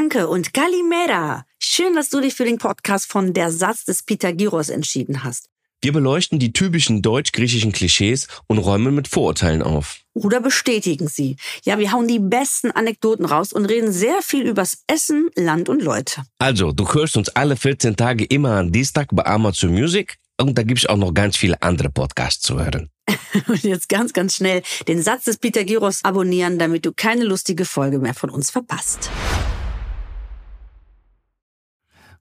Danke und Kalimera. Schön, dass du dich für den Podcast von Der Satz des Pythagoras entschieden hast. Wir beleuchten die typischen deutsch-griechischen Klischees und räumen mit Vorurteilen auf. Oder bestätigen sie. Ja, wir hauen die besten Anekdoten raus und reden sehr viel übers Essen, Land und Leute. Also, du hörst uns alle 14 Tage immer am Dienstag bei Amazon Music und da gibt's auch noch ganz viele andere Podcasts zu hören. Und jetzt ganz, ganz schnell den Satz des Pythagoras abonnieren, damit du keine lustige Folge mehr von uns verpasst.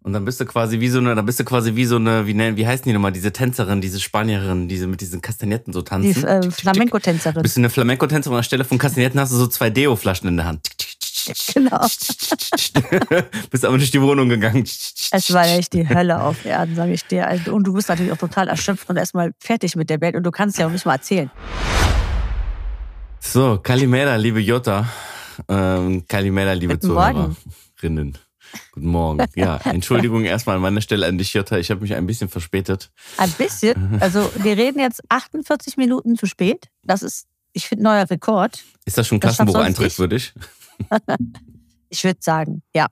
Und dann bist du quasi wie so eine, dann bist du quasi wie so eine, wie nennen, wie heißen die nochmal, diese Tänzerin, diese Spanierin, diese mit diesen Kastagnetten so tanzen. Die äh, Flamenco-Tänzerin. Bist du eine Flamenco-Tänzerin anstelle von Kastagnetten hast du so zwei Deo-Flaschen in der Hand. Genau. bist aber durch die Wohnung gegangen. Es war echt die Hölle auf Erden, sage ich dir. Also, und du bist natürlich auch total erschöpft und erstmal fertig mit der Welt und du kannst ja auch nicht mal erzählen. So, Kalimera, liebe Jota. Ähm, Kalimera, liebe Guten Morgen. Zuhörerinnen. Guten Morgen. Ja, Entschuldigung erstmal an meiner Stelle an dich, Jutta. Ich habe mich ein bisschen verspätet. Ein bisschen? Also wir reden jetzt 48 Minuten zu spät. Das ist, ich finde, neuer Rekord. Ist das schon Klassenbucheintritt würdig? Ich würde sagen, ja.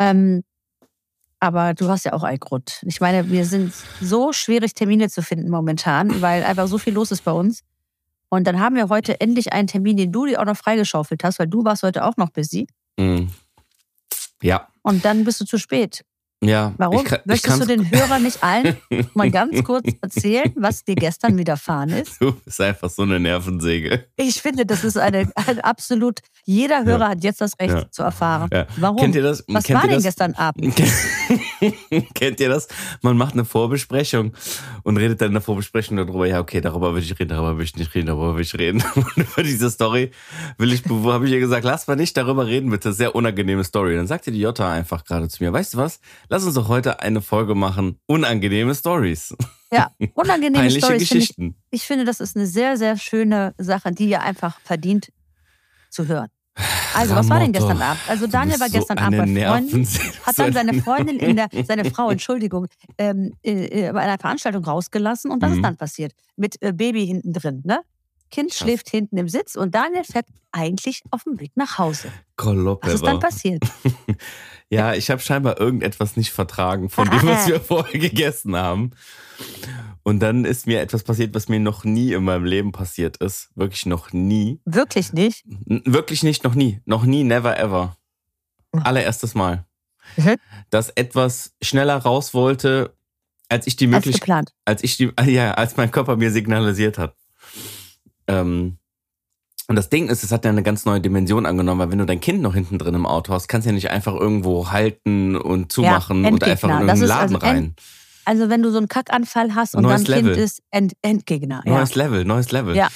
Ähm, aber du hast ja auch einen Grund. Ich meine, wir sind so schwierig, Termine zu finden momentan, weil einfach so viel los ist bei uns. Und dann haben wir heute endlich einen Termin, den du dir auch noch freigeschaufelt hast, weil du warst heute auch noch busy. Mhm. Ja, Und dann bist du zu spät. Ja. Warum? Kann, Möchtest du den Hörern nicht allen mal ganz kurz erzählen, was dir gestern widerfahren ist? Du bist einfach so eine Nervensäge. Ich finde, das ist eine, ein absolut, jeder Hörer Ja. hat jetzt das Recht Ja. zu erfahren. Ja. Warum? Kennt ihr das? was kennt war denn das? gestern Abend? Kennt ihr das? Man macht eine Vorbesprechung und redet dann in der Vorbesprechung darüber, ja, okay, darüber will ich reden, darüber will ich nicht reden, darüber will ich reden. Und über diese Story will ich, wo habe ich ihr gesagt, lass mal nicht darüber reden, bitte. Sehr unangenehme Story. Dann sagte die Jota einfach gerade zu mir, weißt du was? Lass uns doch heute eine Folge machen, unangenehme Stories. Ja, unangenehme Peinliche Stories. Finde ich, Geschichten. ich finde, das ist eine sehr, sehr schöne Sache, die ihr einfach verdient zu hören. Also, was war denn gestern Abend? Also, Daniel war gestern so Abend bei Freunden. Hat dann seine Freundin in der, seine Frau, Entschuldigung, ähm, äh, äh, bei einer Veranstaltung rausgelassen und was Mhm. ist dann passiert? Mit äh, Baby hinten drin, ne? Kind schläft hinten im Sitz und Daniel fährt eigentlich auf dem Weg nach Hause. Koloppe Was ist dann passiert? Ja, ich habe scheinbar irgendetwas nicht vertragen von dem, was wir vorher gegessen haben. Und dann ist mir etwas passiert, was mir noch nie in meinem Leben passiert ist. Wirklich noch nie. Wirklich nicht? N wirklich nicht, noch nie. Noch nie, never ever. Ja. Allererstes Mal. Mhm. Dass etwas schneller raus wollte, als ich die Als Möglichkeit, geplant. als ich die, ja, als mein Körper mir signalisiert hat. Ähm, und das Ding ist, es hat ja eine ganz neue Dimension angenommen, weil wenn du dein Kind noch hinten drin im Auto hast, kannst du ja nicht einfach irgendwo halten und zumachen und Endgegner. einfach in irgendeinen Laden also End- rein. Also, wenn du so einen Kackanfall hast und Neues dann Kind Level. ist End Endgegner. Ja. Neues Level, neues Level. Ja,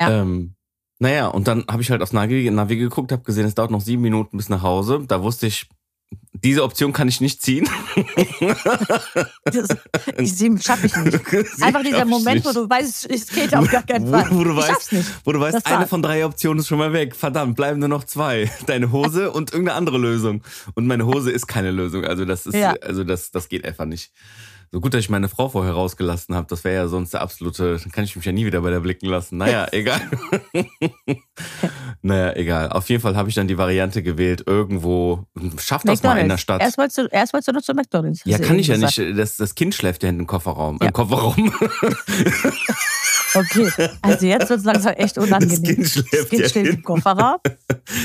ja. Ähm, naja, und dann habe ich halt aufs Navi, Navi geguckt, habe gesehen, es dauert noch sieben Minuten bis nach Hause. Da wusste ich, diese Option kann ich nicht ziehen. Sieben schaffe ich nicht. Einfach dieser Moment, wo du weißt, es geht auf gar keinen Fall. Wo, wo du ich weißt, nicht. Wo du weißt, Das eine war's. von drei Optionen ist schon mal weg. Verdammt, bleiben nur noch zwei. Deine Hose und irgendeine andere Lösung. Und meine Hose ist keine Lösung. Also das ist, Ja. also das, das geht einfach nicht. So gut, dass ich meine Frau vorher rausgelassen habe. Das wäre ja sonst der absolute, dann kann ich mich ja nie wieder bei der blicken lassen. Naja, egal. naja, egal. Auf jeden Fall habe ich dann die Variante gewählt, irgendwo, schaff das mal in der McDonald's. Stadt. Erst wolltest, du, erst wolltest du noch zu McDonalds. ja, kann ich ja eben nicht. gesagt. Das, das Kind schläft ja hinten im Kofferraum. Ja. Im Kofferraum. Okay, also jetzt wird es langsam echt unangenehm. Das Kind schläft Das Kind ja steht im. Kofferraum.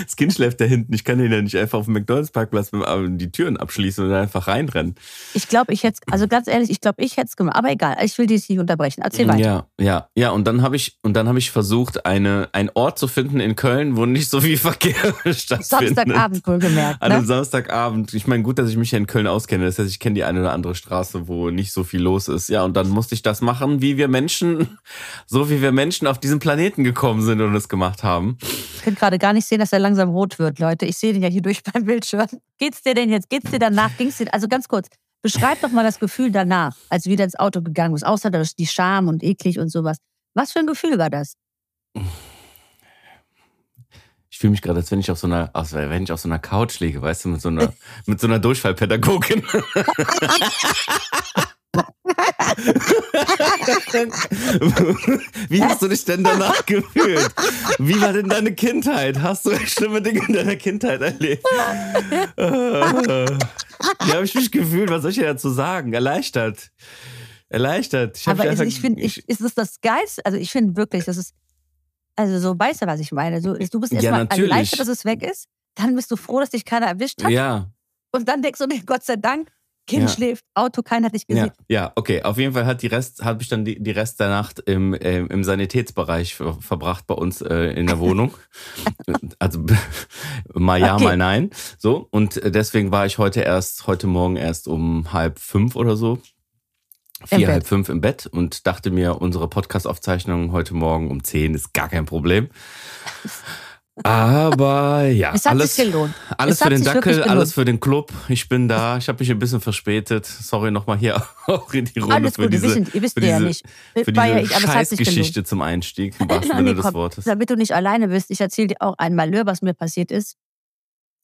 Das Kind schläft da hinten. Ich kann ihn ja nicht einfach auf dem McDonalds-Parkplatz dem- die Türen abschließen und einfach reinrennen. Ich glaube, ich hätte also ganz ehrlich, ich glaube, ich hätte es gemacht. Aber egal, ich will dich nicht unterbrechen. Erzähl weiter. Ja, ja, ja. Und dann habe ich und dann habe ich versucht, eine einen Ort zu finden in Köln, wo nicht so viel Verkehr stattfindet. Samstagabend wohlgemerkt. An einem Ne? Samstagabend. Ich meine, gut, dass ich mich ja in Köln auskenne. Das heißt, ich kenne die eine oder andere Straße, wo nicht so viel los ist. Ja, und dann musste ich das machen, wie wir Menschen, so wie wir Menschen auf diesen Planeten gekommen sind und es gemacht haben. Ich kann gerade gar nicht sehen, dass er langsam rot wird, Leute. Ich sehe den ja hier durch beim Bildschirm. Geht's dir denn jetzt? Geht's dir danach? Ging's dir? Also ganz kurz. Beschreib doch mal das Gefühl danach, als du wieder ins Auto gegangen bist. Außer das die Scham und eklig und sowas. Was für ein Gefühl war das? Ich fühle mich gerade, als wenn ich auf so einer, als wenn ich auf so einer Couch liege, weißt du, mit so einer, mit so einer Durchfallpädagogin. Wie hast du dich denn danach gefühlt? Wie war denn deine Kindheit? Hast du schlimme Dinge in deiner Kindheit erlebt? Wie habe ich mich gefühlt? Was soll ich dir dazu sagen? Erleichtert. Erleichtert. Ich Aber ich, ich finde, ist es das Geilste? Also ich finde wirklich, das ist, also so weißt du, was ich meine? Du, du bist erstmal ja, erleichtert, dass es weg ist. Dann bist du froh, dass dich keiner erwischt hat. Ja. Und dann denkst du mir, Gott sei Dank, Kind ja. schläft, Auto, keiner hat dich gesehen. Ja, ja, okay. Auf jeden Fall hat die Rest, habe ich dann die, die Rest der Nacht im, äh, im Sanitätsbereich ver verbracht bei uns äh, in der Wohnung. also mal ja, okay. mal nein. So. Und deswegen war ich heute erst, heute Morgen erst um halb fünf oder so. Vier, halb fünf im Bett und dachte mir, unsere Podcast-Aufzeichnung heute Morgen um zehn ist gar kein Problem. Aber ja, es hat alles, sich gelohnt. alles für den Dackel, alles für den Club. Ich bin da. Ich habe mich ein bisschen verspätet. Sorry nochmal hier auch in die Runde alles für gut, diese, wissen, ihr wisst für diese, ja nicht. Für diese ich, Scheißgeschichte zum Einstieg, im wahrsten Sinne des Wortes. Damit du nicht alleine bist, ich erzähle dir auch ein Malheur, was mir passiert ist.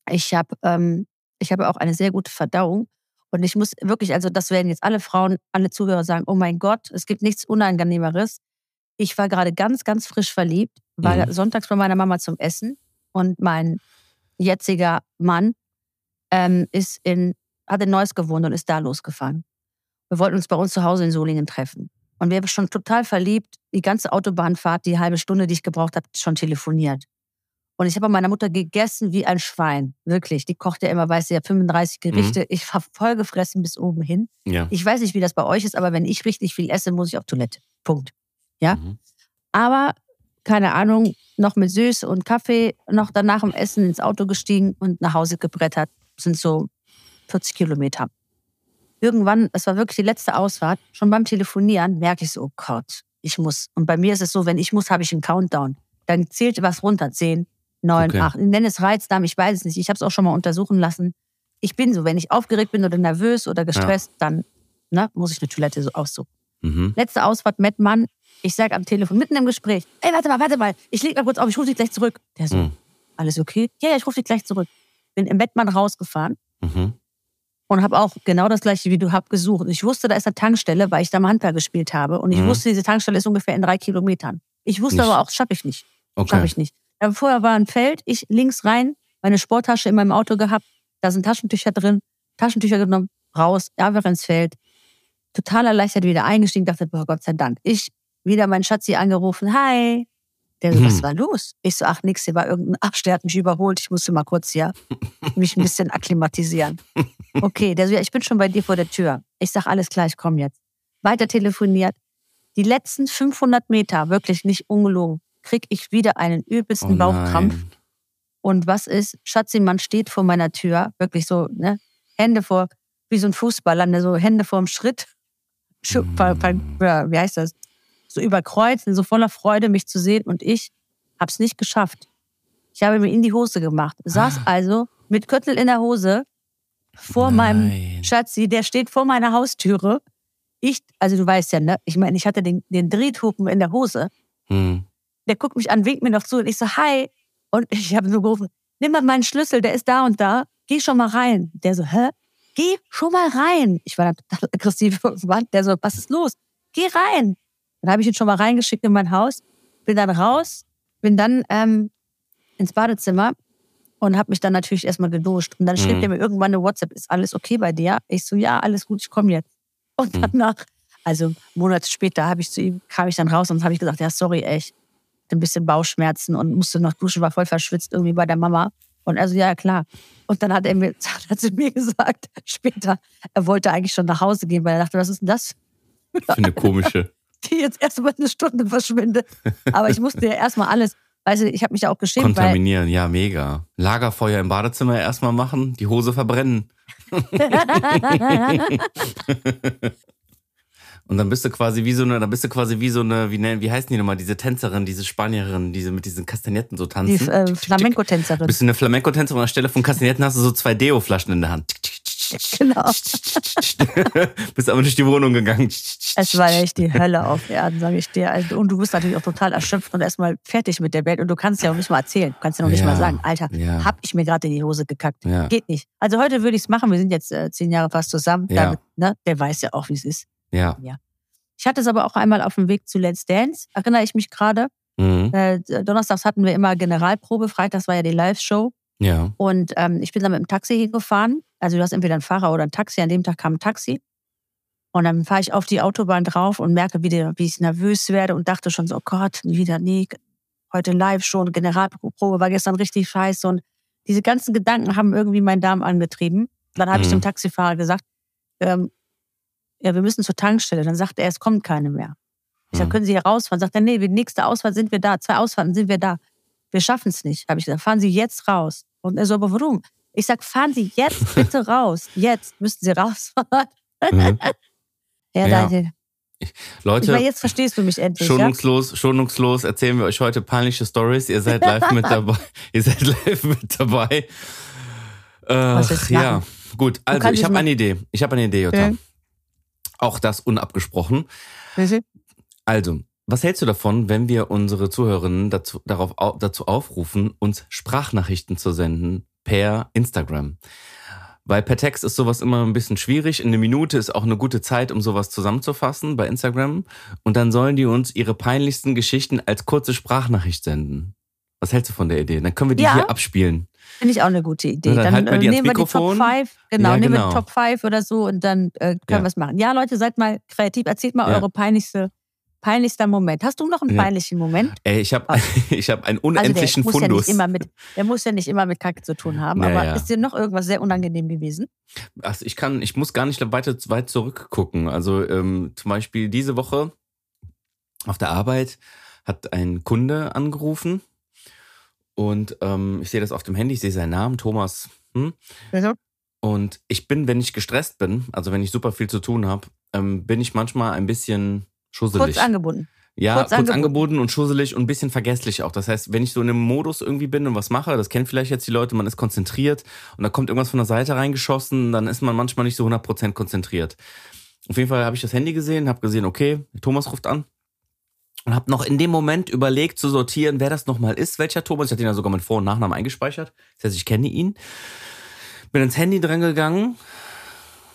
Ich habe ähm, ich habe auch eine sehr gute Verdauung. Und ich muss wirklich, also das werden jetzt alle Frauen, alle Zuhörer sagen, oh mein Gott, es gibt nichts Unangenehmeres. Ich war gerade ganz, ganz frisch verliebt war mhm. sonntags bei meiner Mama zum Essen und mein jetziger Mann ähm, ist in, hat in Neuss gewohnt und ist da losgefahren. Wir wollten uns bei uns zu Hause in Solingen treffen. Und wir haben schon total verliebt, die ganze Autobahnfahrt, die halbe Stunde, die ich gebraucht habe, schon telefoniert. Und ich habe bei meiner Mutter gegessen wie ein Schwein. Wirklich. Die kocht ja immer, weiß sie ja, 35 Gerichte. Mhm. Ich war voll gefressen bis oben hin. Ja. Ich weiß nicht, wie das bei euch ist, aber wenn ich richtig viel esse, muss ich auf Toilette. Punkt. Ja. Mhm. Aber keine Ahnung, noch mit Süß und Kaffee, noch danach im Essen ins Auto gestiegen und nach Hause gebrettert. Das sind so 40 Kilometer. Irgendwann, es war wirklich die letzte Ausfahrt, schon beim Telefonieren merke ich so, oh Gott, ich muss. Und bei mir ist es so, wenn ich muss, habe ich einen Countdown. Dann zählt was runter, 10, 9, okay. 8. Ich nenne es Reizdarm, ich weiß es nicht. Ich habe es auch schon mal untersuchen lassen. Ich bin so, wenn ich aufgeregt bin oder nervös oder gestresst, ja. dann ne, muss ich eine Toilette so aussuchen. Mhm. Letzte Ausfahrt, Mettmann, ich sage am Telefon, mitten im Gespräch, ey, warte mal, warte mal, ich leg mal kurz auf, ich rufe dich gleich zurück. Der so, mhm. alles okay? Ja, ja, ich rufe dich gleich zurück. Bin im Bettmann rausgefahren mhm. und habe auch genau das gleiche wie du hab gesucht. Ich wusste, da ist eine Tankstelle, weil ich da mal Handball gespielt habe. Und ich mhm. wusste, diese Tankstelle ist ungefähr in drei Kilometern. Ich wusste nicht. aber auch, schaffe ich nicht. Okay. Schaffe ich nicht. Aber vorher war ein Feld, ich links rein, meine Sporttasche in meinem Auto gehabt, da sind Taschentücher drin, Taschentücher genommen, raus, einfach ins Feld. Total erleichtert wieder eingestiegen, dachte, boah, Gott sei Dank. Ich wieder mein Schatzi angerufen, hi. Der so, hm. was war los? Ich so, ach nix, hier war irgendein der hat mich überholt. Ich musste mal kurz hier mich ein bisschen akklimatisieren. Okay, der so, ja, ich bin schon bei dir vor der Tür. Ich sag, alles klar, ich komme jetzt. Weiter telefoniert. Die letzten 500 Meter, wirklich nicht ungelogen, krieg ich wieder einen übelsten oh Bauchkrampf. Und was ist? Schatzi, man steht vor meiner Tür, wirklich so, ne? Hände vor, wie so ein Fußballer, ne? so Hände vorm Schritt. Mm. Wie heißt das? So überkreuzt, so voller Freude, mich zu sehen. Und ich habe es nicht geschafft. Ich habe mir in die Hose gemacht. Saß ah. also mit Köttel in der Hose vor Nein. meinem Schatzi, der steht vor meiner Haustüre. Ich, also du weißt ja, ne? Ich meine, ich hatte den, den Drehthupen in der Hose. Hm. Der guckt mich an, winkt mir noch zu und ich so, hi. Und ich habe so gerufen, nimm mal meinen Schlüssel, der ist da und da. Geh schon mal rein. Der so, hä? Geh schon mal rein. Ich war dann total aggressiv Der so, was ist los? Geh rein. Dann habe ich ihn schon mal reingeschickt in mein Haus, bin dann raus, bin dann ähm, ins Badezimmer und habe mich dann natürlich erstmal geduscht. Und dann schrieb mhm. er mir irgendwann eine WhatsApp, ist alles okay bei dir? Ich so, ja, alles gut, ich komme jetzt. Und mhm. danach, also Monate später, habe ich zu ihm, kam ich dann raus und habe ich gesagt, ja, sorry, ey, ich hatte ein bisschen Bauchschmerzen und musste noch duschen, war voll verschwitzt irgendwie bei der Mama. Und er so, ja, klar. Und dann hat er mir, hat er mir gesagt, später, er wollte eigentlich schon nach Hause gehen, weil er dachte, was ist denn das? Für eine komische die jetzt erstmal eine Stunde verschwindet. Aber ich musste ja erstmal alles, weißt du, ich habe mich ja auch geschämt. Kontaminieren, ja, mega. Lagerfeuer im Badezimmer erstmal machen, die Hose verbrennen. Und dann bist du quasi wie so eine, dann bist du quasi wie so eine, wie, wie heißen die nochmal, diese Tänzerin, diese Spanierin, diese mit diesen Kastagnetten so tanzen. Die äh, Flamenco-Tänzerin. Bist du eine Flamenco-Tänzerin und anstelle von Kastagnetten hast du so zwei Deo-Flaschen in der Hand. Genau. bist aber durch die Wohnung gegangen. Es war echt die Hölle auf Erden, sage ich dir. Also, und du bist natürlich auch total erschöpft und erstmal fertig mit der Welt. Und du kannst ja auch nicht mal erzählen. Du kannst ja noch nicht ja, mal sagen, Alter, ja. hab ich mir gerade in die Hose gekackt. Ja. Geht nicht. Also heute würde ich es machen. Wir sind jetzt äh, zehn Jahre fast zusammen. Damit, ne, der weiß ja auch, wie es ist. Ja. ja. Ich hatte es aber auch einmal auf dem Weg zu Let's Dance, erinnere ich mich gerade. Mhm. Äh, Donnerstags hatten wir immer Generalprobe, Freitags war ja die Live-Show. Ja. Und ähm, ich bin dann mit dem Taxi hingefahren. Also du hast entweder einen Fahrer oder ein Taxi. An dem Tag kam ein Taxi. Und dann fahre ich auf die Autobahn drauf und merke wieder, wie ich nervös werde und dachte schon so, oh Gott, wieder nie. Heute live schon, Generalprobe war gestern richtig scheiße. Und diese ganzen Gedanken haben irgendwie meinen Darm angetrieben. Dann habe ich Mhm. zum Taxifahrer gesagt, ähm, ja, wir müssen zur Tankstelle. Dann sagt er, es kommt keine mehr. Ich sage, Mhm. können Sie hier rausfahren? Sagt er, nee, die nächste Ausfahrt sind wir da. Zwei Ausfahrten sind wir da. Wir schaffen es nicht. Habe ich gesagt, fahren Sie jetzt raus. Und er so, aber warum? Ich sage, fahren Sie jetzt bitte raus. Jetzt müssen Sie rausfahren. Mhm. Ja, Ja. Daniel. Leute, Ich meine, jetzt verstehst du mich endlich. Ja? schonungslos, schonungslos erzählen wir euch heute peinliche Stories. Ihr seid live mit dabei. Ihr seid live mit dabei. Du ja, gut. Also ich habe eine Idee. Ich habe eine Idee, Jutta. Ja. Auch das unabgesprochen. Also, was hältst du davon, wenn wir unsere Zuhörerinnen dazu, darauf, au- dazu aufrufen, uns Sprachnachrichten zu senden per Instagram? Weil per Text ist sowas immer ein bisschen schwierig. Eine Minute ist auch eine gute Zeit, um sowas zusammenzufassen bei Instagram. Und dann sollen die uns ihre peinlichsten Geschichten als kurze Sprachnachricht senden. Was hältst du von der Idee? Dann können wir die Ja. hier abspielen. Finde ich auch eine gute Idee. Na, dann dann wir äh, nehmen wir die. Top 5. Genau, Ja, nehmen wir genau. die Top 5 oder so und dann äh, können Ja. wir es machen. Ja, Leute, seid mal kreativ. Erzählt mal eure peinlichste, peinlichster Moment. Hast du noch einen Ja. peinlichen Moment? Ey, ich habe ich hab einen Also unendlichen der muss, ja Fundus. nicht immer mit, der muss ja nicht immer mit Kacke zu tun haben, Ja, aber ja. ist dir noch irgendwas sehr unangenehm gewesen? Also ich kann, ich muss gar nicht weiter weit zurückgucken. Also ähm, zum Beispiel diese Woche auf der Arbeit hat ein Kunde angerufen und ähm, ich sehe das auf dem Handy, ich sehe seinen Namen, Thomas. Hm? Also, Und ich bin, wenn ich gestresst bin, also wenn ich super viel zu tun habe, ähm, bin ich manchmal ein bisschen schusselig. kurz angebunden. Ja, Kurz kurz, angeboten. angeboten und schusselig und ein bisschen vergesslich auch. Das heißt, wenn ich so in einem Modus irgendwie bin und was mache, das kennen vielleicht jetzt die Leute, man ist konzentriert und da kommt irgendwas von der Seite reingeschossen, dann ist man manchmal nicht so 100% konzentriert. Auf jeden Fall habe ich das Handy gesehen, habe gesehen, okay, Thomas ruft an und habe noch in dem Moment überlegt zu sortieren, wer das nochmal ist, welcher Thomas. Ich hatte ihn ja sogar mit Vor- und Nachnamen eingespeichert. Das heißt, ich kenne ihn. Bin ins Handy dran gegangen,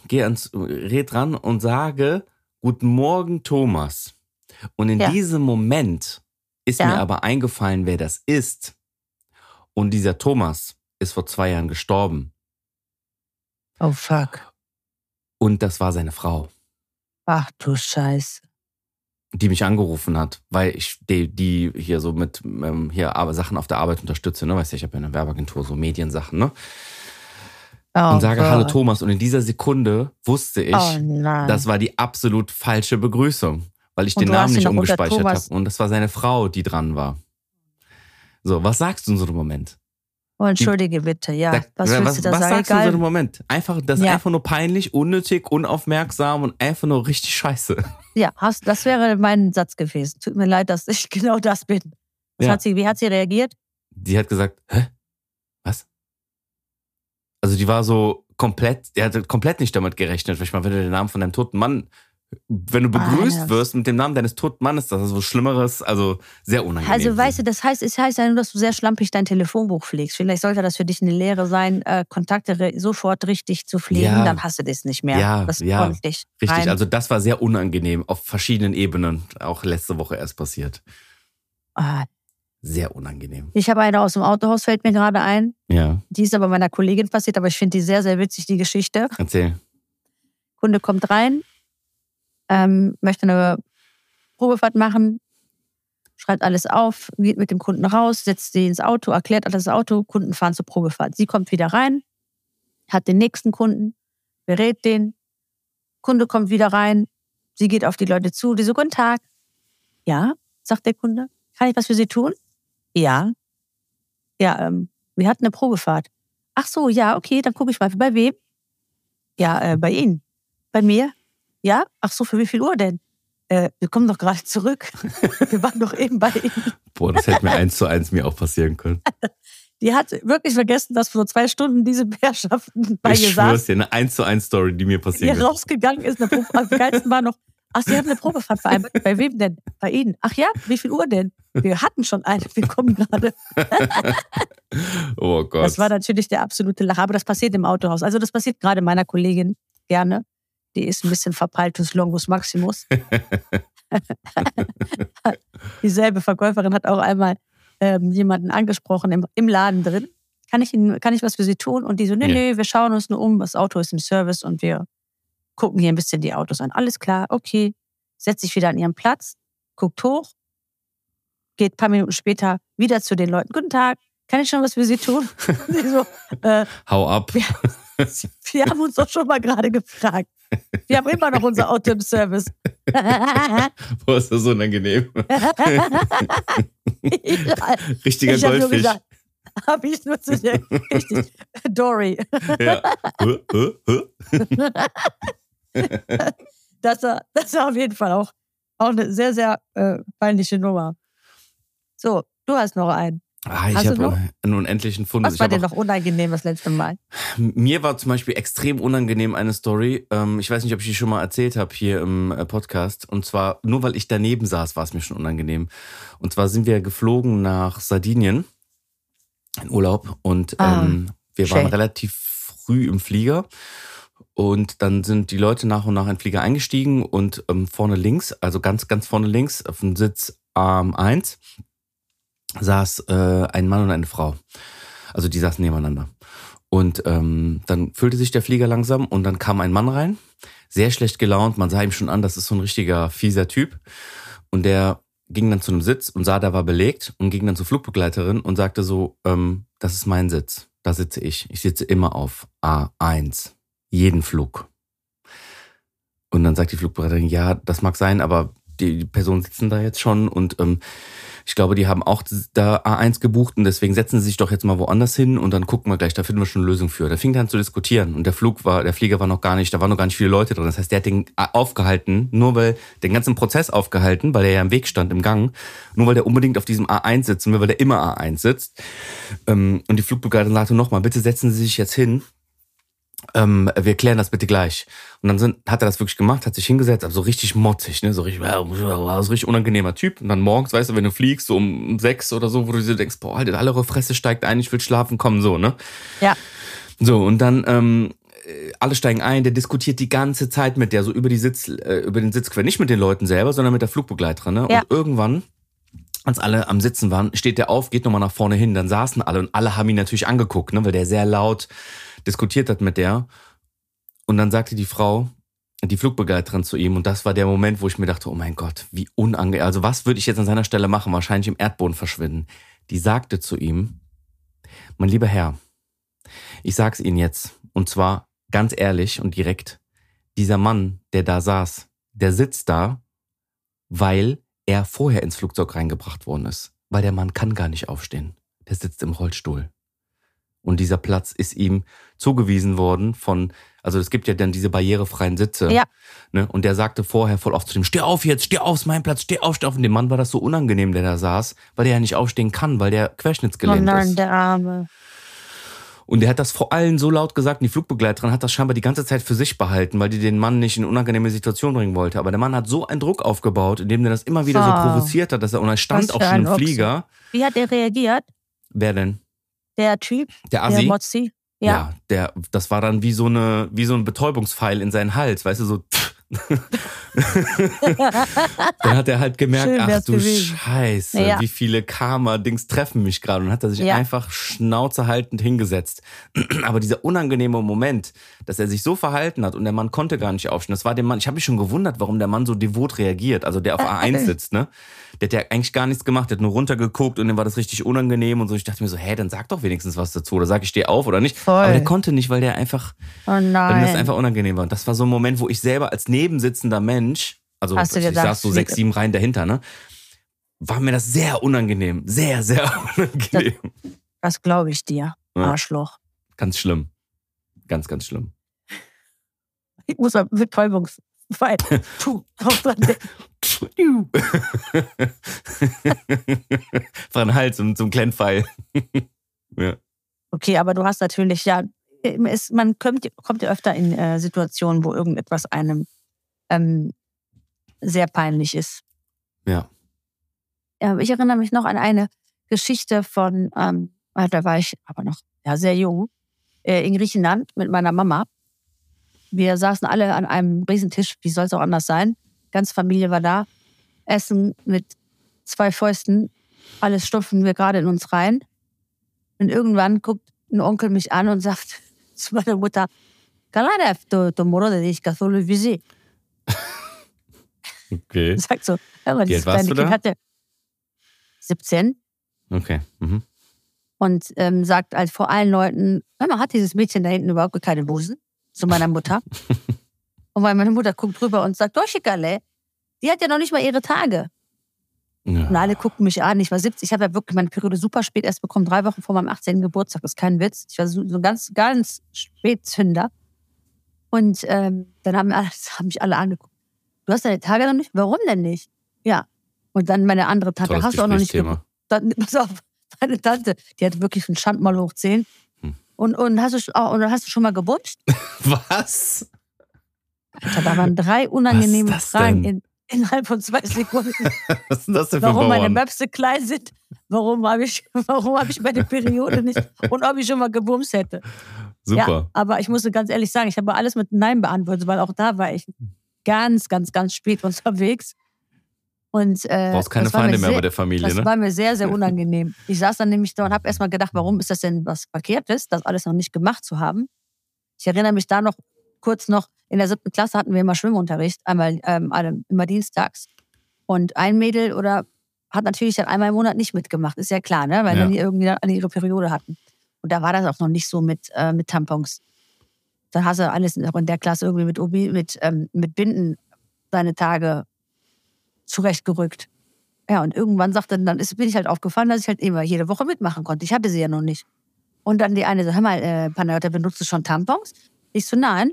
gehe ans Red ran und sage, Guten Morgen, Thomas. Und in Ja. diesem Moment ist Ja. mir aber eingefallen, wer das ist. Und dieser Thomas ist vor zwei Jahren gestorben. Oh fuck. Und das war seine Frau, Ach du Scheiße. die mich angerufen hat, weil ich die, die hier so mit ähm, hier aber Sachen auf der Arbeit unterstütze. Ne? Weißt du, ich habe ja eine Werbeagentur, so Mediensachen. Ne? Oh Und sage Gott. Hallo Thomas. Und in dieser Sekunde wusste ich, Oh das war die absolut falsche Begrüßung, weil ich Und den Namen nicht umgespeichert habe. Und das war seine Frau, die dran war. So, was sagst du in so einem Moment? oh, entschuldige bitte, ja. Da- was was, du da was sagen? sagst du in so Egal. einem Moment? Einfach, das ist Ja. einfach nur peinlich, unnötig, unaufmerksam und einfach nur richtig scheiße. Ja, hast, das wäre mein Satz gewesen. Tut mir leid, dass ich genau das bin. Was Ja. hat sie, wie hat sie reagiert? Die hat gesagt, hä? Was? Also die war so komplett, die hatte komplett nicht damit gerechnet. Ich meine, wenn du den Namen von deinem toten Mann, wenn du begrüßt Alter. wirst mit dem Namen deines toten Mannes, das ist so Schlimmeres, also sehr unangenehm. Also weißt du, das heißt, es heißt ja nur, dass du sehr schlampig dein Telefonbuch pflegst. Vielleicht sollte das für dich eine Lehre sein, äh, Kontakte sofort richtig zu pflegen, Ja. dann hast du das nicht mehr. Ja, das ja, Richtig, rein. also das war sehr unangenehm auf verschiedenen Ebenen, auch letzte Woche erst passiert. Ah, Sehr unangenehm. Ich habe eine aus dem Autohaus, fällt mir gerade ein. Ja, Die ist aber meiner Kollegin passiert, aber ich finde die sehr, sehr witzig, die Geschichte. erzähl. Kunde kommt rein, ähm, möchte eine Probefahrt machen, schreibt alles auf, geht mit dem Kunden raus, setzt sie ins Auto, erklärt alles das Auto, Kunden fahren zur Probefahrt. Sie kommt wieder rein, hat den nächsten Kunden, berät den, Kunde kommt wieder rein, sie geht auf die Leute zu, die so, guten Tag. Ja, sagt der Kunde, kann ich was für Sie tun? Ja. Ja, ähm, wir hatten eine Probefahrt. Ach so, ja, okay, dann gucke ich mal, bei wem? Ja, äh, bei Ihnen. Bei mir? Ja? Ach so, für wie viel Uhr denn? Äh, wir kommen doch gerade zurück. Wir waren doch eben bei Ihnen. Boah, das hätte mir eins zu eins mir auch passieren können. Die hat wirklich vergessen, dass vor zwei Stunden diese Bärschaften bei ich ihr saß, dir, eine eins zu eins Story, die mir passieren hier wird. rausgegangen ist. Am geilsten war noch, ach, Sie haben eine Probefahrt vereinbart. Bei wem denn? Bei Ihnen. Ach ja, wie viel Uhr denn? Wir hatten schon eine, wir kommen gerade. Oh Gott. Das war natürlich der absolute Lacher. Aber das passiert im Autohaus. Also das passiert gerade meiner Kollegin gerne. Die ist ein bisschen verpeiltus Longus Maximus. Dieselbe Verkäuferin hat auch einmal ähm, jemanden angesprochen im, im Laden drin. Kann ich, Ihnen, kann ich was für Sie tun? Und die so, nee, Ja. nee, wir schauen uns nur um. Das Auto ist im Service und wir gucken hier ein bisschen die Autos an. Alles klar, okay. Setzt sich wieder an ihren Platz, guckt hoch, geht ein paar Minuten später wieder zu den Leuten. Guten Tag, kann ich schon was für Sie tun? So, äh, Hau ab. wir, wir haben uns doch schon mal gerade gefragt. Wir haben immer noch unser Auto im Service. Boah, ist das unangenehm. Richtiger ich Goldfisch. gesagt, habe ich nur zu dir. Richtig. Dory. Ja. Das war, das war auf jeden Fall auch, auch eine sehr, sehr äh, peinliche Nummer. So, du hast noch einen. Ah, ich habe einen unendlichen Fundus. Was war dir noch unangenehm das letzte Mal? Mir war zum Beispiel extrem unangenehm eine Story. Ähm, ich weiß nicht, ob ich die schon mal erzählt habe hier im äh, Podcast. Und zwar, nur weil ich daneben saß, war es mir schon unangenehm. Und zwar sind wir geflogen nach Sardinien in Urlaub und Ah, ähm, wir waren schön. relativ früh im Flieger. Und dann sind die Leute nach und nach in den Flieger eingestiegen und ähm, vorne links, also ganz, ganz vorne links, auf dem Sitz ähm, 1, saß äh, ein Mann und eine Frau. Also die saßen nebeneinander. Und ähm, dann füllte sich der Flieger langsam und dann kam ein Mann rein, sehr schlecht gelaunt. Man sah ihm schon an, das ist so ein richtiger fieser Typ. Und der ging dann zu einem Sitz und sah, da war belegt und ging dann zur Flugbegleiterin und sagte so, ähm, das ist mein Sitz, da sitze ich. Ich sitze immer auf A1, jeden Flug. Und dann sagt die Flugbegleiterin, ja, das mag sein, aber die, die Personen sitzen da jetzt schon und ähm, ich glaube, die haben auch da A1 gebucht und deswegen setzen sie sich doch jetzt mal woanders hin und dann gucken wir gleich, da finden wir schon eine Lösung für. Da fing an zu diskutieren und der Flug war, der Flieger war noch gar nicht, da waren noch gar nicht viele Leute drin. Das heißt, der hat den aufgehalten, nur weil, den ganzen Prozess aufgehalten, weil er ja im Weg stand im Gang, nur weil der unbedingt auf diesem A1 sitzen will, weil der immer A1 sitzt. Ähm, und die Flugbegleiterin sagte nochmal, bitte setzen Sie sich jetzt hin. Ähm, wir klären das bitte gleich. Und dann sind, hat er das wirklich gemacht, hat sich hingesetzt, aber so richtig motzig, ne? So richtig, so richtig unangenehmer Typ. Und dann morgens, weißt du, wenn du fliegst, so um sechs oder so, wo du dir denkst, boah, haltet alle eure Fresse steigt ein, ich will schlafen, komm, so, ne? Ja. So, und dann, ähm, äh, alle steigen ein, der diskutiert die ganze Zeit mit der, so über die Sitz, äh, über den Sitzquer. Nicht mit den Leuten selber, sondern mit der Flugbegleiterin, ne? Ja. Und irgendwann, als alle am Sitzen waren, steht der auf, geht nochmal nach vorne hin, dann saßen alle und alle haben ihn natürlich angeguckt, ne? Weil der sehr laut diskutiert hat mit der. Und dann sagte die Frau, die Flugbegleiterin zu ihm, und das war der Moment, wo ich mir dachte, oh mein Gott, wie unangenehm. Also was würde ich jetzt an seiner Stelle machen? Wahrscheinlich im Erdboden verschwinden. Die sagte zu ihm, mein lieber Herr, ich sag's Ihnen jetzt, und zwar ganz ehrlich und direkt, dieser Mann, der da saß, der sitzt da, weil er vorher ins Flugzeug reingebracht worden ist. Weil der Mann kann gar nicht aufstehen. Der sitzt im Rollstuhl. Und dieser Platz ist ihm zugewiesen worden von, also es gibt ja dann diese barrierefreien Sitze. Ja. Ne? Und der sagte vorher voll oft zu dem, steh auf jetzt, steh auf, ist mein Platz, steh auf, steh auf. Und dem Mann war das so unangenehm, der da saß, weil der ja nicht aufstehen kann, weil der Oh querschnittsgelähmt nein, ist. der Arme. Und der hat das vor allen so laut gesagt, und die Flugbegleiterin hat das scheinbar die ganze Zeit für sich behalten, weil die den Mann nicht in unangenehme Situation bringen wollte. Aber der Mann hat so einen Druck aufgebaut, indem der das immer wieder so Wow. provoziert hat, dass er, und er stand auch schon im. Flieger. Wie hat er reagiert? Wer denn? Der Typ, Der der Assi? Mozzi? ja. Ja. der, das war dann wie so eine, wie so ein Betäubungspfeil in seinen Hals, weißt du, so. dann hat er halt gemerkt, Schön ach du gewesen. Scheiße, Ja. wie viele Karma-Dings treffen mich gerade. Und hat er sich Ja. einfach schnauzehaltend hingesetzt. Aber dieser unangenehme Moment, dass er sich so verhalten hat und der Mann konnte gar nicht aufstehen, das war dem Mann, ich habe mich schon gewundert, warum der Mann so devot reagiert, also der auf A1 sitzt, ne? Der hat ja eigentlich gar nichts gemacht, der hat nur runtergeguckt und dem war das richtig unangenehm und so. Ich dachte mir so, hä, dann sag doch wenigstens was dazu. Oder sag ich steh auf oder nicht. Voll. Aber der konnte nicht, weil der einfach, Oh weil ihm das nein. einfach unangenehm war. Und das war so ein Moment, wo ich selber als nebensitzender Mensch, also Hast du ich gedacht, saß so sechs, sieben Reihen dahinter, ne? War mir das sehr unangenehm. Sehr, sehr unangenehm. Das glaube ich dir, Ja. Arschloch. Ganz schlimm. Ganz, ganz schlimm. Ich muss. Puh, drauf dran denken. Von Hals zum, zum kleinen Pfeil. ja. Okay, aber du hast natürlich ja, es, man kommt, kommt ja öfter in äh, Situationen, wo irgendetwas einem ähm, sehr peinlich ist. Ja. Ja, ich erinnere mich noch an eine Geschichte von, ähm, ah, da war ich aber noch ja, sehr jung, äh, in Griechenland mit meiner Mama. wir saßen alle an einem Riesentisch, wie soll es auch anders sein? Ganz Familie war da. Essen mit zwei Fäusten, alles stopfen wir gerade in uns rein. Und irgendwann guckt ein Onkel mich an und sagt zu meiner Mutter, Kalarev, to, to moro de dich Katholo Visi. Okay. Sagt so, ja, aber warst kleine Kind hatte 17 Okay. Mhm. und ähm, sagt halt vor allen Leuten, Mama, hat dieses Mädchen da hinten überhaupt keine Busen? Zu meiner Mutter. und weil meine Mutter guckt rüber und sagt, Doshikale, die hat ja noch nicht mal ihre Tage. Und Ja. alle gucken mich an. Ich war 70, ich habe ja wirklich meine Periode super spät erst bekommen, drei Wochen vor meinem 18. Geburtstag. Das ist kein Witz. Ich war so, so ganz, ganz Spätzünder. Und ähm, dann haben, alle- haben mich alle angeguckt. Du hast deine Tage noch nicht? Warum denn nicht? Ja. Und dann meine andere Tante, Tolles hast du auch noch nicht Gesprächsthema. dann, pass auf, meine Tante, die hat wirklich einen Schandmal hoch 10. Hm. Und, und, hast du, oh, und hast du schon mal gebumst? Was? Alter, da waren drei unangenehme Fragen in, innerhalb von zwei Sekunden. Was ist denn das denn für warum meine Bauern? Möpse klein sind, warum habe ich, warum hab ich meine Periode nicht und ob ich schon mal gebumst hätte. Ja, Super. aber ich musste ganz ehrlich sagen, ich habe alles mit Nein beantwortet, weil auch da war ich ganz, ganz, ganz spät unterwegs. Und, äh, Du brauchst keine das Feinde mehr sehr- bei der Familie, Das ne? war mir sehr, sehr unangenehm. Ich saß dann nämlich da und habe erstmal gedacht, warum ist das denn was Verkehrtes, das alles noch nicht gemacht zu haben. Ich erinnere mich da noch kurz noch, in der siebten Klasse hatten wir immer Schwimmunterricht, einmal ähm, alle, immer dienstags. Und ein Mädel oder hat natürlich dann einmal im Monat nicht mitgemacht, ist ja klar, ne? weil Ja. dann die irgendwie alle ihre Periode hatten. Und da war das auch noch nicht so mit, äh, mit Tampons. Dann hast du alles auch in der Klasse irgendwie mit, Obi, mit, ähm, mit Binden seine Tage zurechtgerückt. Ja, und irgendwann sagte dann ist, bin ich halt aufgefallen, dass ich halt immer jede Woche mitmachen konnte. Ich hatte sie ja noch nicht. Und dann die eine so, hör mal, äh, Panayota, benutzt du schon Tampons? Ich so, nein.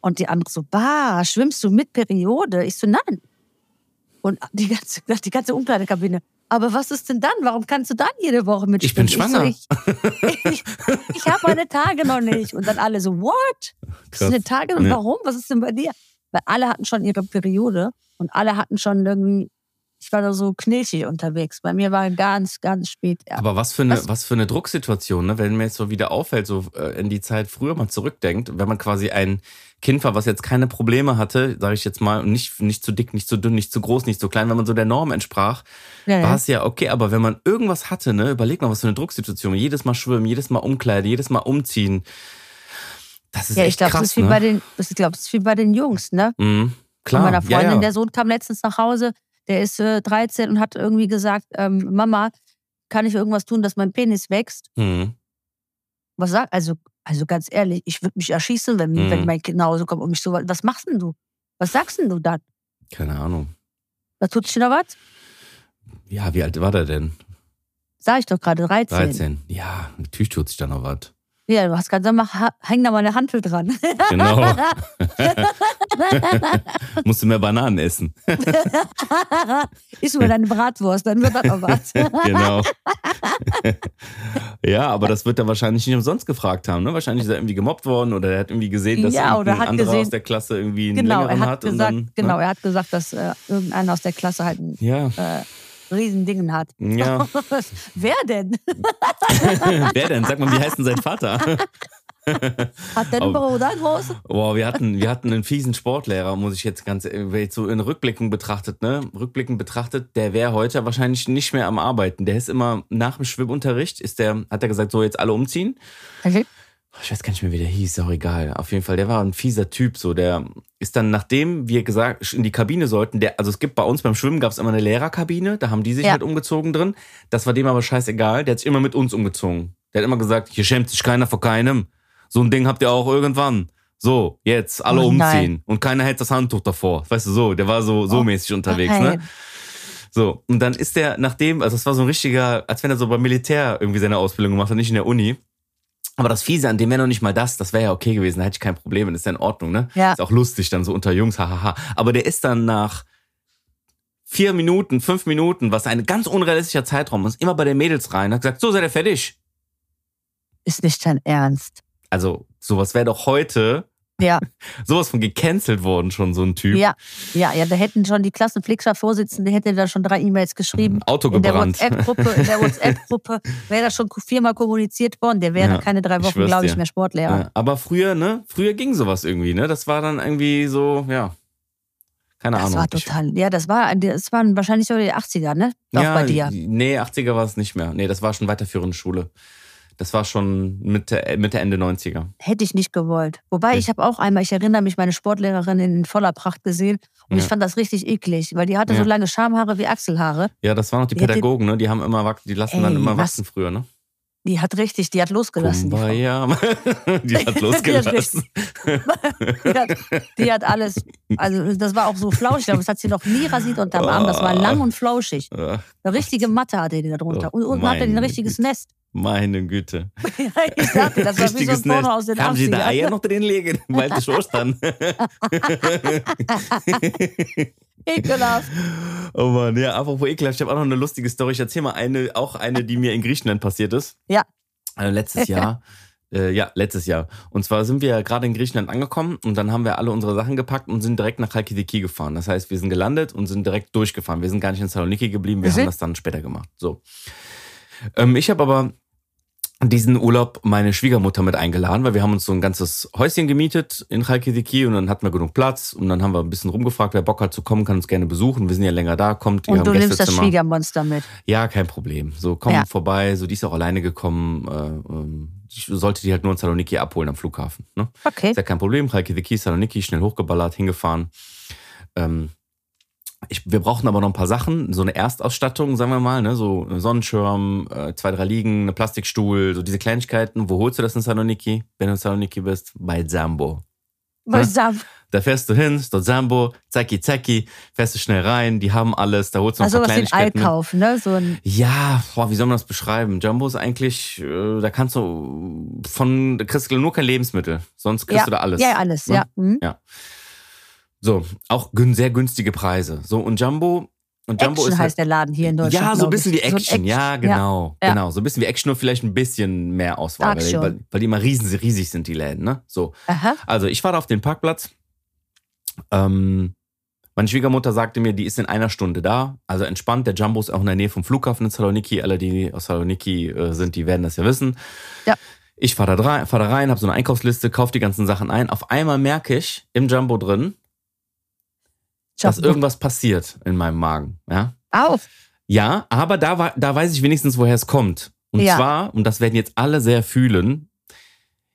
Und die andere so, bah, schwimmst du mit Periode? Ich so, nein. Und die ganze, die ganze Umkleidekabine. Aber was ist denn dann? Warum kannst du dann jede Woche mit Ich bin schwanger. Ich, so, ich, ich, ich habe meine Tage noch nicht. Und dann alle so, what? Das sind Tage und Ja. warum? Was ist denn bei dir? Weil alle hatten schon ihre Periode und alle hatten schon irgendwie, ich war da so knilchig unterwegs. Bei mir war ganz, ganz spät. Ja. Aber was für eine, Was- was für eine Drucksituation, ne? wenn mir jetzt so wieder auffällt, so äh, in die Zeit früher mal zurückdenkt, wenn man quasi ein Kind war, was jetzt keine Probleme hatte, sage ich jetzt mal, und nicht, nicht zu dick, nicht zu dünn, nicht zu groß, nicht zu klein, wenn man so der Norm entsprach, ja, war ja. es ja okay. Aber wenn man irgendwas hatte, ne, überleg mal, was für eine Drucksituation. Jedes Mal schwimmen, jedes Mal umkleiden, jedes Mal umziehen. Das ist ja, ich echt glaube, krass, das ist wie ne? bei den, das, ich glaube, das ist wie bei den Jungs, ne? Mhm. Von Klar, meiner Freundin, ja, ja. der Sohn kam letztens nach Hause, der ist äh, 13 und hat irgendwie gesagt, ähm, Mama, kann ich irgendwas tun, dass mein Penis wächst? Mhm. Was sagt, also, also ganz ehrlich, ich würde mich erschießen, wenn, Mhm. wenn mein Kind nach Hause kommt und mich so, was machst denn du? Was sagst denn du dann? Keine Ahnung. Da tut sich noch was? Ja, wie alt war der denn? Sag ich doch gerade, 13. 13. Ja, natürlich tut sich da noch was. Ja, du hast gerade gesagt, mach- häng da mal eine Handel dran. Genau. Musst du mehr Bananen essen. Iss mal deine Bratwurst, dann wird das noch was. genau. ja, aber das wird er wahrscheinlich nicht umsonst gefragt haben. Ne? Wahrscheinlich ist er irgendwie gemobbt worden oder er hat irgendwie gesehen, dass Ja, oder irgendein hat anderer gesehen- aus der Klasse irgendwie einen genau, er längeren hat hat. und gesagt, dann, genau, Ne? er hat gesagt, dass äh, irgendeiner aus der Klasse halt ein Ja, äh, Riesendingen hat. ja. Wer denn? Wer denn? Sag mal, wie heißt denn sein Vater? Hat der einen Bruder groß? Boah, wir hatten, wir hatten einen fiesen Sportlehrer, muss ich jetzt ganz, jetzt so in Rückblicken betrachtet, ne? Rückblicken betrachtet, der wäre heute wahrscheinlich nicht mehr am Arbeiten. Der ist immer nach dem Schwimmunterricht, ist der, hat er gesagt, so jetzt alle umziehen. Okay. Ich weiß gar nicht mehr, wie der hieß, ist auch egal. Auf jeden Fall, der war ein fieser Typ, so. Der ist dann, nachdem wir gesagt, in die Kabine sollten, der, also es gibt bei uns beim Schwimmen gab es immer eine Lehrerkabine, da haben die sich Ja. halt umgezogen drin. Das war dem aber scheißegal, der hat sich immer mit uns umgezogen. Der hat immer gesagt, hier schämt sich keiner vor keinem. So ein Ding habt ihr auch irgendwann. So, jetzt, alle Oh nein. umziehen. Und keiner hält das Handtuch davor. Weißt du, so, der war so, so Oh mäßig unterwegs, ne? Nein. So, und dann ist der, nachdem, also es war so ein richtiger, als wenn er so beim Militär irgendwie seine Ausbildung gemacht hat, nicht in der Uni. Aber das Fiese an dem wäre noch nicht mal das, das wäre ja okay gewesen, da hätte ich kein Problem, das ist ja in Ordnung, ne? Ja. Ist auch lustig dann so unter Jungs, hahaha. Aber der ist dann nach vier Minuten, fünf Minuten, was ein ganz unrealistischer Zeitraum ist, immer bei den Mädels rein, hat gesagt, so seid ihr fertig. Ist nicht dein Ernst. Also, sowas wäre doch heute Ja, Sowas von gecancelt worden schon, so ein Typ. ja, ja, ja, da hätten schon die Klassenpflegschaft-Vorsitzende hätte da schon drei E-Mails geschrieben. Auto In der gebrannt. WhatsApp-Gruppe, in der WhatsApp-Gruppe wäre das schon viermal kommuniziert worden. Der wäre Ja, keine drei Wochen, glaube ich, mehr Sportlehrer. Ja, aber früher, ne? Früher ging sowas irgendwie, ne? Das war dann irgendwie so, ja. Keine Das Ahnung. war Ich- total, ja, das war, das waren wahrscheinlich so die 80er, ne? Auch ja, bei dir. Nee, 80er war es nicht mehr. Nee, das war schon weiterführende Schule. Das war schon Mitte, Mitte Ende 90er. Hätte ich nicht gewollt. Wobei, Nee. ich habe auch einmal, ich erinnere mich, meine Sportlehrerin in voller Pracht gesehen und Ja. ich fand das richtig eklig, weil die hatte Ja. so lange Schamhaare wie Achselhaare. Ja, das waren noch die Die Pädagogen, ne? Die haben immer die lassen dann Ey, immer was- wachsen früher, ne? Die hat richtig, die hat losgelassen. Die. Kumbaya. die hat losgelassen. die, hat, die hat alles, also das war auch so flauschig, aber das hat sie noch nie rasiert unterm Arm. Das war lang und flauschig. Eine richtige Matte hatte die da drunter. Oh, Und unten hatte die ein richtiges Güte. Nest. meine Güte. ich sagte, das war wie so ein Porno aus den Haben Sie da 80ern. Eier noch drin liegen? Weil das schon dann. Ekelhaft. Oh Mann, ja, apropos ekelhaft, ich habe auch noch eine lustige Story. Ich erzähle mal eine, auch eine, die mir in Griechenland passiert ist. Ja. Äh, letztes Jahr. äh, ja, letztes Jahr. Und zwar sind wir gerade in Griechenland angekommen und dann haben wir alle unsere Sachen gepackt und sind direkt nach Chalkidiki gefahren. Das heißt, wir sind gelandet und sind direkt durchgefahren. Wir sind gar nicht in Saloniki geblieben, wir Mhm. haben das dann später gemacht. So. Ähm, ich habe aber diesen Urlaub meine Schwiegermutter mit eingeladen, weil wir haben uns so ein ganzes Häuschen gemietet in Chalkidiki und dann hatten wir genug Platz und dann haben wir ein bisschen rumgefragt, wer Bock hat zu kommen, kann uns gerne besuchen. Wir sind ja länger da, kommt, Und du nimmst das. Schwiegermonster mit. Ja, kein Problem. So, komm Ja. vorbei. So, die ist auch alleine gekommen. Äh, ähm, ich sollte die halt nur in Saloniki abholen am Flughafen. Ne? Okay. Ist ja kein Problem. Chalkidiki, Saloniki, schnell hochgeballert, hingefahren. Ähm, ich, wir brauchen aber noch ein paar Sachen, so eine Erstausstattung, sagen wir mal, ne? so ein Sonnenschirm, äh, zwei, drei Liegen, eine Plastikstuhl, so diese Kleinigkeiten. Wo holst du das in Saloniki, wenn du in Saloniki bist? Bei Zambo. Was da, Da fährst du hin, dort Zambo, zacki, zacki, fährst du schnell rein, die haben alles, da holst du noch also ein paar was wie ein Kleinigkeiten. Allkauf, ne? So ein, Ja, boah, wie soll man das beschreiben? Jumbo ist eigentlich, äh, da kannst du von, da kriegst du nur kein Lebensmittel, sonst kriegst ja, du da alles. ja, alles, ne? ja. Mhm. So, auch sehr günstige Preise. So, und Jumbo, und Jumbo Action ist heißt halt, der Laden hier in Deutschland. ja, so ein bisschen wie ich. So Action. Ja, genau, Ja. genau. So ein bisschen wie Action, nur vielleicht ein bisschen mehr Auswahl, weil, schon. weil, weil die immer riesen, riesig sind, die Läden, ne? So. Aha. Also, ich war da auf den Parkplatz. Ähm, meine Schwiegermutter sagte mir, die ist in einer Stunde da. Also entspannt. Der Jumbo ist auch in der Nähe vom Flughafen in Saloniki. Alle, die aus Saloniki äh, sind, die werden das ja wissen. Ja. Ich fahre da, fahr da rein, habe so eine Einkaufsliste, kaufe die ganzen Sachen ein. Auf einmal merke ich im Jumbo drin, dass irgendwas passiert in meinem Magen. Ja, Auf. ja aber da, da weiß ich wenigstens, woher es kommt. Und Ja. zwar, und das werden jetzt alle sehr fühlen,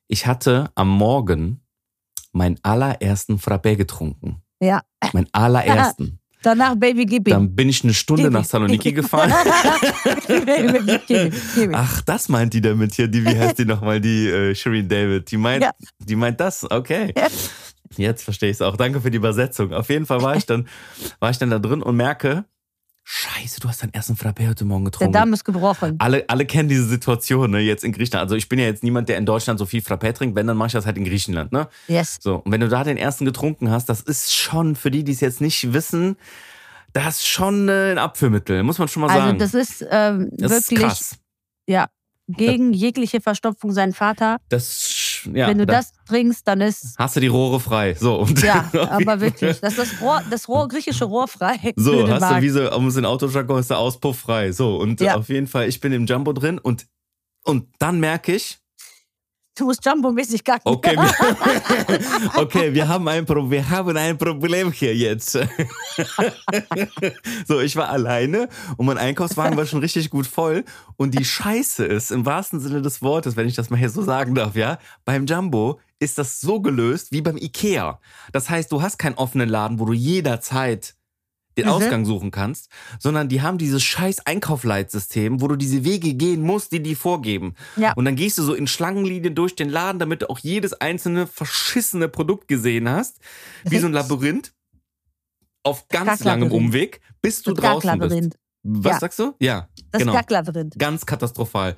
ich hatte am Morgen meinen allerersten Frappé getrunken. Ja. Meinen allerersten. Danach Baby gib ihm. Dann bin ich eine Stunde Gib nach. Saloniki gefahren. Gib ihm, gib ihm, gib ihm. Ach, das meint die damit hier. Die, wie heißt die nochmal? Die äh, Shireen David. Die meint, Ja. die meint das. Okay. Ja. Jetzt verstehe ich es auch. Danke für die Übersetzung. Auf jeden Fall war ich dann, war ich dann da drin und merke, Scheiße, du hast deinen ersten Frappé heute Morgen Der getrunken. Darm ist gebrochen. alle, alle kennen diese Situation, ne, jetzt in Griechenland. Also ich bin ja jetzt niemand, der in Deutschland so viel Frappé trinkt. Wenn, dann mache ich das halt in Griechenland, ne? Yes. So, und wenn du da den ersten getrunken hast, das ist schon, für die, die es jetzt nicht wissen, das ist schon äh, ein Abführmittel, muss man schon mal Also sagen. das ist ähm, Das ist wirklich krass. ja gegen jegliche Verstopfung sein Vater. Das, ja, Wenn du da das trinkst, dann ist hast du die Rohre frei. So, und ja, aber wirklich, das ist das Rohr, das Rohr, griechische Rohr frei. So, hast du wie so, um es in Autojargon ist der Auspuff frei. So, und Ja. auf jeden Fall, ich bin im Jumbo drin und, und dann merke ich, Du musst Jumbo-mäßig kacken. okay, okay, wir haben ein Pro wir haben ein Problem hier jetzt. so, ich war alleine und mein Einkaufswagen war schon richtig gut voll und die Scheiße ist, im wahrsten Sinne des Wortes, wenn ich das mal hier so sagen darf, ja, beim Jumbo ist das so gelöst wie beim Ikea. Das heißt, du hast keinen offenen Laden, wo du jederzeit den Mhm. Ausgang suchen kannst, sondern die haben dieses scheiß Einkaufleitsystem, wo du diese Wege gehen musst, die die vorgeben. Ja. Und dann gehst du so in Schlangenlinien durch den Laden, damit du auch jedes einzelne verschissene Produkt gesehen hast, wie so ein Labyrinth auf ganz langem. Umweg, bis du Das draußen bist. Was Ja. sagst du? Ja, Das genau. Ganz katastrophal.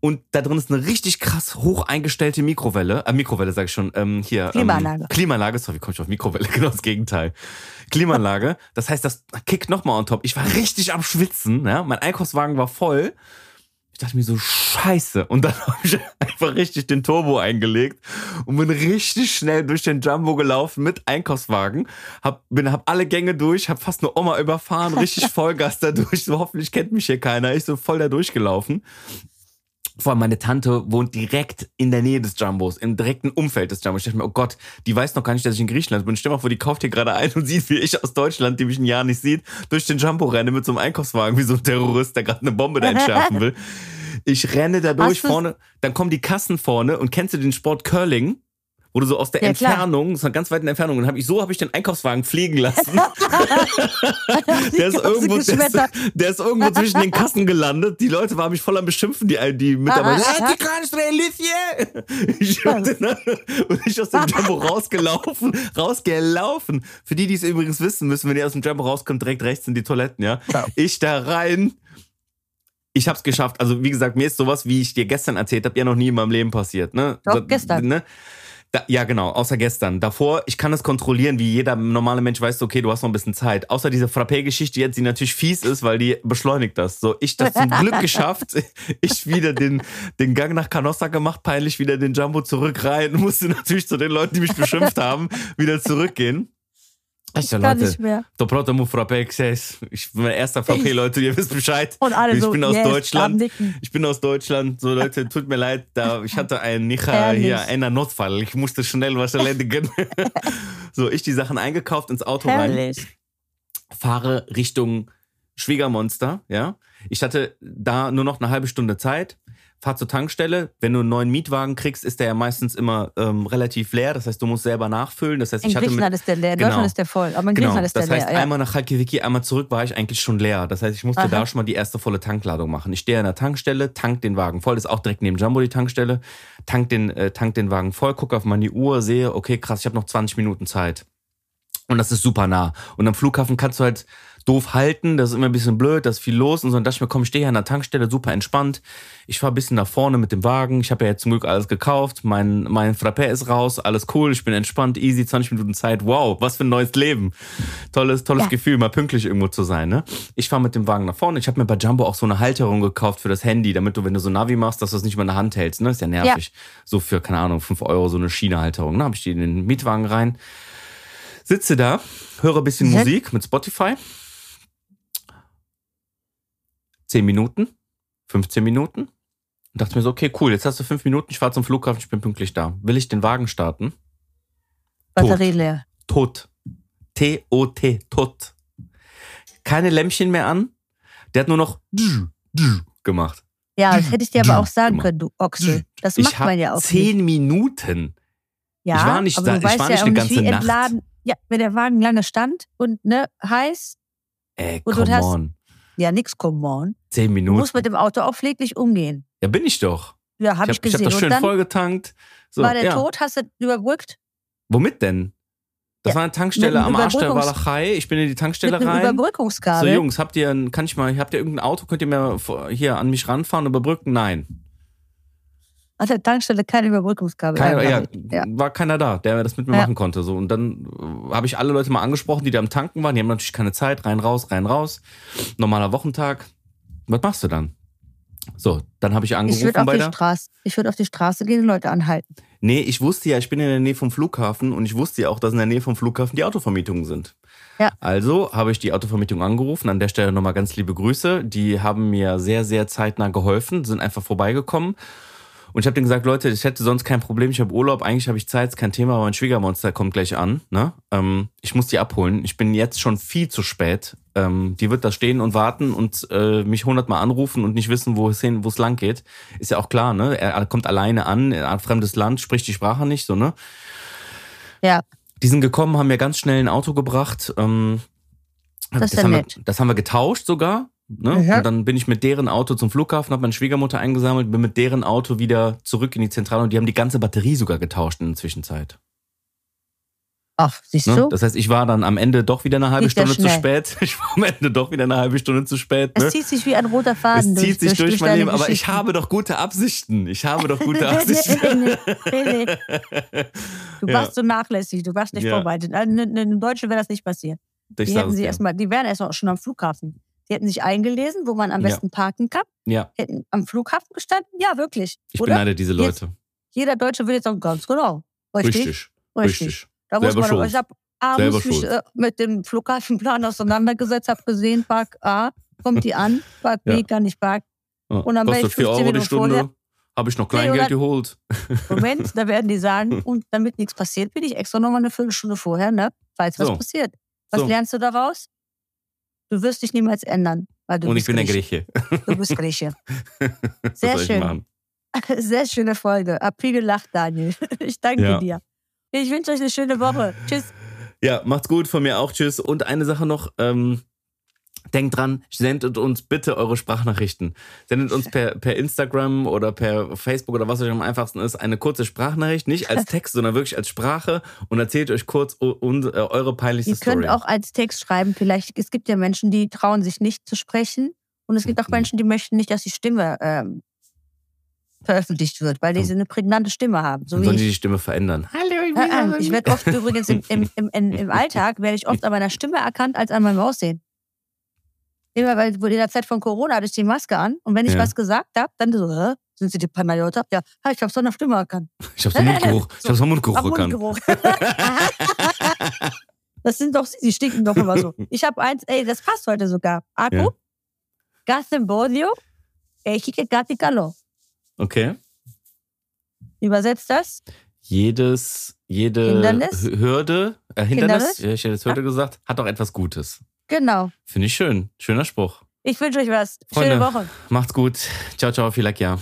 Und da drin ist eine richtig krass hoch eingestellte Mikrowelle. Äh, Mikrowelle sag ich schon. Ähm, hier. Klimaanlage. Ähm, Klimaanlage. Sorry, wie komme ich auf Mikrowelle? Genau das Gegenteil. Klimaanlage. Das heißt, das kickt nochmal on top. Ich war richtig am Schwitzen. Ja? Mein Einkaufswagen war voll. Ich dachte mir so, scheiße. Und dann habe ich einfach richtig den Turbo eingelegt und bin richtig schnell durch den Jumbo gelaufen mit Einkaufswagen. Hab, bin, hab alle Gänge durch, hab fast eine Oma überfahren, richtig Vollgas da durch. So, hoffentlich kennt mich hier keiner. Ich so voll da durchgelaufen. Vor allem meine Tante wohnt direkt in der Nähe des Jumbos, im direkten Umfeld des Jumbos. Ich dachte mir, oh Gott, die weiß noch gar nicht, dass ich in Griechenland bin. Stell mal vor, die kauft hier gerade ein und sieht, wie ich aus Deutschland, die mich ein Jahr nicht sieht, durch den Jumbo renne mit so einem Einkaufswagen, wie so ein Terrorist, der gerade eine Bombe da entschärfen will. Ich renne da durch vorne, dann kommen die Kassen vorne und kennst du den Sport Curling? Wo du so aus der Ja, klar. Entfernung, so ganz weit in der Entfernung, und hab ich, so habe ich den Einkaufswagen fliegen lassen. der, ist irgendwo, der, der ist irgendwo zwischen den Kassen gelandet. Die Leute waren mich voll am Beschimpfen, die, die Mitarbeiter. Ah, ah, ah. "Ah, die kannst du Alicia! Ich und ich aus dem Jumbo rausgelaufen, rausgelaufen. Für die, die es übrigens wissen müssen, wenn ihr aus dem Jumbo rauskommt, direkt rechts sind die Toiletten, ja. Ja. Ich da rein. Ich hab's geschafft. Also, wie gesagt, mir ist sowas, wie ich dir gestern erzählt habe, ja noch nie in meinem Leben passiert. Ne? Doch, gestern. Ne? Da, ja, genau, außer gestern. Davor, ich kann es kontrollieren, wie jeder normale Mensch weiß, okay, du hast noch ein bisschen Zeit. Außer diese Frappé-Geschichte jetzt, die natürlich fies ist, weil die beschleunigt das. So, ich das zum Glück geschafft. Ich wieder den, den Gang nach Canossa gemacht, peinlich wieder den Jumbo zurück rein. Musste natürlich zu den Leuten, die mich beschimpft haben, wieder zurückgehen. Ich so, Gar Leute, nicht mehr. to proto mu Frappé Xes. Ich bin mein erster Frappé, Leute, ihr wisst Bescheid. Und alle ich so, bin aus yes, Deutschland. Ich bin aus Deutschland. So, Leute, tut mir leid, da, ich hatte einen Ehrlich. hier einen Notfall. Ich musste schnell was erledigen. so, ich die Sachen eingekauft, ins Auto rein, fahre Richtung Schwiegermonster, ja. Ich hatte da nur noch eine halbe Stunde Zeit. Fahr zur Tankstelle. Wenn du einen neuen Mietwagen kriegst, ist der ja meistens immer ähm, relativ leer. Das heißt, du musst selber nachfüllen. Das heißt, In ich hatte mit, Griechenland ist der leer, in Genau. Deutschland ist der voll. Aber in Genau, Griechenland ist das der heißt, leer. Ja. einmal nach Halkiwiki, einmal zurück war ich eigentlich schon leer. Das heißt, ich musste Aha. da schon mal die erste volle Tankladung machen. Ich stehe an der Tankstelle, tank den Wagen voll, das ist auch direkt neben Jumbo die Tankstelle, tank den, äh, tank den Wagen voll, gucke auf meine Uhr, sehe, okay, krass, ich habe noch 20 Minuten Zeit. Und das ist super nah. Und am Flughafen kannst du halt doof halten, das ist immer ein bisschen blöd, da ist viel los und so. Und dachte ich mir, komm, ich stehe hier an der Tankstelle, super entspannt. Ich fahre ein bisschen nach vorne mit dem Wagen. Ich habe ja jetzt zum Glück alles gekauft. Mein, mein Frappé ist raus, alles cool, ich bin entspannt, easy, 20 Minuten Zeit. Wow, was für ein neues Leben. Tolles, tolles Ja. Gefühl, mal pünktlich irgendwo zu sein. Ne? Ich fahre mit dem Wagen nach vorne. Ich habe mir bei Jumbo auch so eine Halterung gekauft für das Handy, damit du, wenn du so Navi machst, dass du es nicht mehr in der Hand hältst. Ne? Ist ja nervig. So für, keine Ahnung, 5 Euro so eine China-Halterung. Ne? Habe ich die in den Mietwagen rein. Sitze da, höre ein bisschen Ja. Musik mit Spotify. 10 Minuten, 15 Minuten. Und dachte mir so, okay, cool, jetzt hast du 5 Minuten, ich fahre zum Flughafen, ich bin pünktlich da. Will ich den Wagen starten? Batterie leer. Tot. T-O-T, tot. Keine Lämpchen mehr an. Der hat nur noch gemacht. Ja, das hätte ich dir aber auch sagen können, du Ochsel. Das macht man ja auch nicht. zehn Minuten. Ja, ich war nicht aber du ich weißt war ja nicht auch eine nicht, wie Nacht. entladen. Ja, wenn der Wagen lange stand und ne, heiß, Ey, Und come on. Ja, nix, come on. Zehn Du Minuten. musst mit dem Auto auch pfleglich umgehen. Ja, bin ich doch. Ja, habe ich, ich, hab, ich hab gesehen. das schön vollgetankt. So, war der ja. tot, hast du überbrückt? Womit denn? Das Ja, war eine Tankstelle am Arsch der Walachei. Ich bin in die Tankstelle mit rein. So, Überbrückungskabel. Jungs, habt ihr, ein, kann ich mal, habt ihr irgendein Auto? Könnt ihr mir hier an mich ranfahren und überbrücken? Nein. An der Tankstelle kein Überbrückungskabel. Keiner, ja, ja. war keiner da, der das mit mir Ja. machen konnte. So. Und dann äh, habe ich alle Leute mal angesprochen, die da am Tanken waren. Die haben natürlich keine Zeit. Rein, raus, rein, raus. Normaler Wochentag. Was machst du dann? So, dann habe ich Ich angerufen würde auf, bei die der. Straße- ich würd auf die Straße gehen und Leute anhalten. Nee, ich wusste ja, ich bin in der Nähe vom Flughafen und ich wusste ja auch, dass in der Nähe vom Flughafen die Autovermietungen sind. Ja. Also habe ich die Autovermietung angerufen. An der Stelle nochmal ganz liebe Grüße. Die haben mir sehr, sehr zeitnah geholfen, sind einfach vorbeigekommen. Und ich habe denen gesagt, Leute, ich hätte sonst kein Problem, ich habe Urlaub, eigentlich habe ich Zeit, ist kein Thema, aber mein Schwiegermonster kommt gleich an. Ne? Ähm, ich muss die abholen. Ich bin jetzt schon viel zu spät. Ähm, die wird da stehen und warten und äh, mich hundertmal anrufen und nicht wissen, wo es hin, wo es lang geht. Ist ja auch klar, ne? Er kommt alleine an, in ein fremdes Land, spricht die Sprache nicht, so, ne? Ja. Die sind gekommen, haben mir ganz schnell ein Auto gebracht. Ähm, Das ja haben. Wir, das haben wir getauscht sogar. Ne? Mhm. Und dann bin ich mit deren Auto zum Flughafen, habe meine Schwiegermutter eingesammelt, bin mit deren Auto wieder zurück in die Zentrale und die haben die ganze Batterie sogar getauscht in der Zwischenzeit. Ach, siehst Ne? du? Das heißt, ich war dann am Ende doch wieder eine halbe Geht ja Stunde zu spät. Ich war am Ende doch wieder eine halbe Stunde zu spät. Ne? Es zieht sich wie ein roter Faden Es zieht sich durch, mein deine Leben, aber ich habe doch gute Absichten. Ich habe doch gute Absichten. Du Ja. warst so nachlässig, du warst nicht Ja. vorbereitet. Also, In, in, in Deutschland wäre das nicht passiert. Die hätten sie erstmal, die wären erst mal schon am Flughafen. Die hätten sich eingelesen, wo man am Ja. besten parken kann, Ja, hätten am Flughafen gestanden. Ja, wirklich. ich oder? beneide diese Leute. Jeder Deutsche würde jetzt sagen, ganz genau. Richtig. Richtig. Richtig. Richtig. Da muss Selber man, schuld. ich habe abends mich äh, mit dem Flughafenplan auseinandergesetzt, habe gesehen, Park A, kommt die an, Park B Ja. kann ich parken. Ja. Und dann Kostet ich 4 15 Euro die Stunde. vorher. Habe ich noch Nee, Kleingeld oder- geholt. Moment, da werden die sagen, und damit nichts passiert, bin ich extra nochmal eine Viertelstunde vorher, ne? Falls was So. passiert. Was So. lernst du daraus? Du wirst dich niemals ändern, weil du Und ich bin der Grieche. Du bist Grieche. Sehr schön. Sehr schöne Folge. Hab viel gelacht, Daniel. Ich danke Ja. dir. Ich wünsche euch eine schöne Woche. Tschüss. Ja, macht's gut, von mir auch. Tschüss. Und eine Sache noch. Ähm, denkt dran, sendet uns bitte eure Sprachnachrichten. Sendet uns per, per Instagram oder per Facebook oder was euch am einfachsten ist, eine kurze Sprachnachricht. Nicht als Text, sondern wirklich als Sprache und erzählt euch kurz und, äh, eure peinlichste Ihr könnt Story. auch als Text schreiben, vielleicht, es gibt ja Menschen, die trauen sich nicht zu sprechen. Und es gibt auch Mhm. Menschen, die möchten nicht, dass die Stimme ähm, veröffentlicht wird, weil die so eine prägnante Stimme haben. So sollen die die Stimme verändern. Hallo, ich äh, ich werde oft übrigens im, im, im, im, im Alltag werde ich oft an meiner Stimme erkannt als an meinem Aussehen. Immer weil in der Zeit von Corona hatte ich die Maske an und wenn ich Ja. was gesagt habe, dann so, Hä? sind Sie die Panayota? Ja, ha, ich habe so eine Stimme erkannt. Ich hab's am Mundgeruch. Ich hab's am Am Mundgeruch erkannt. Mundgeruch. das sind doch sie, die stinken doch immer so. Ich habe eins, ey, das passt heute sogar. Akku, Ja. Gasembodio, Echike Gatikalo. Okay. Übersetzt das? Jedes, jede Hindernis? Hürde, äh, Hindernis, Hindernis? ja, ich hätte jetzt Hürde gesagt, hat auch etwas Gutes. Genau. Finde ich schön. Schöner Spruch. Ich wünsche euch was. Freunde. Schöne Woche. Macht's gut. Ciao, ciao, viel Lack, ja.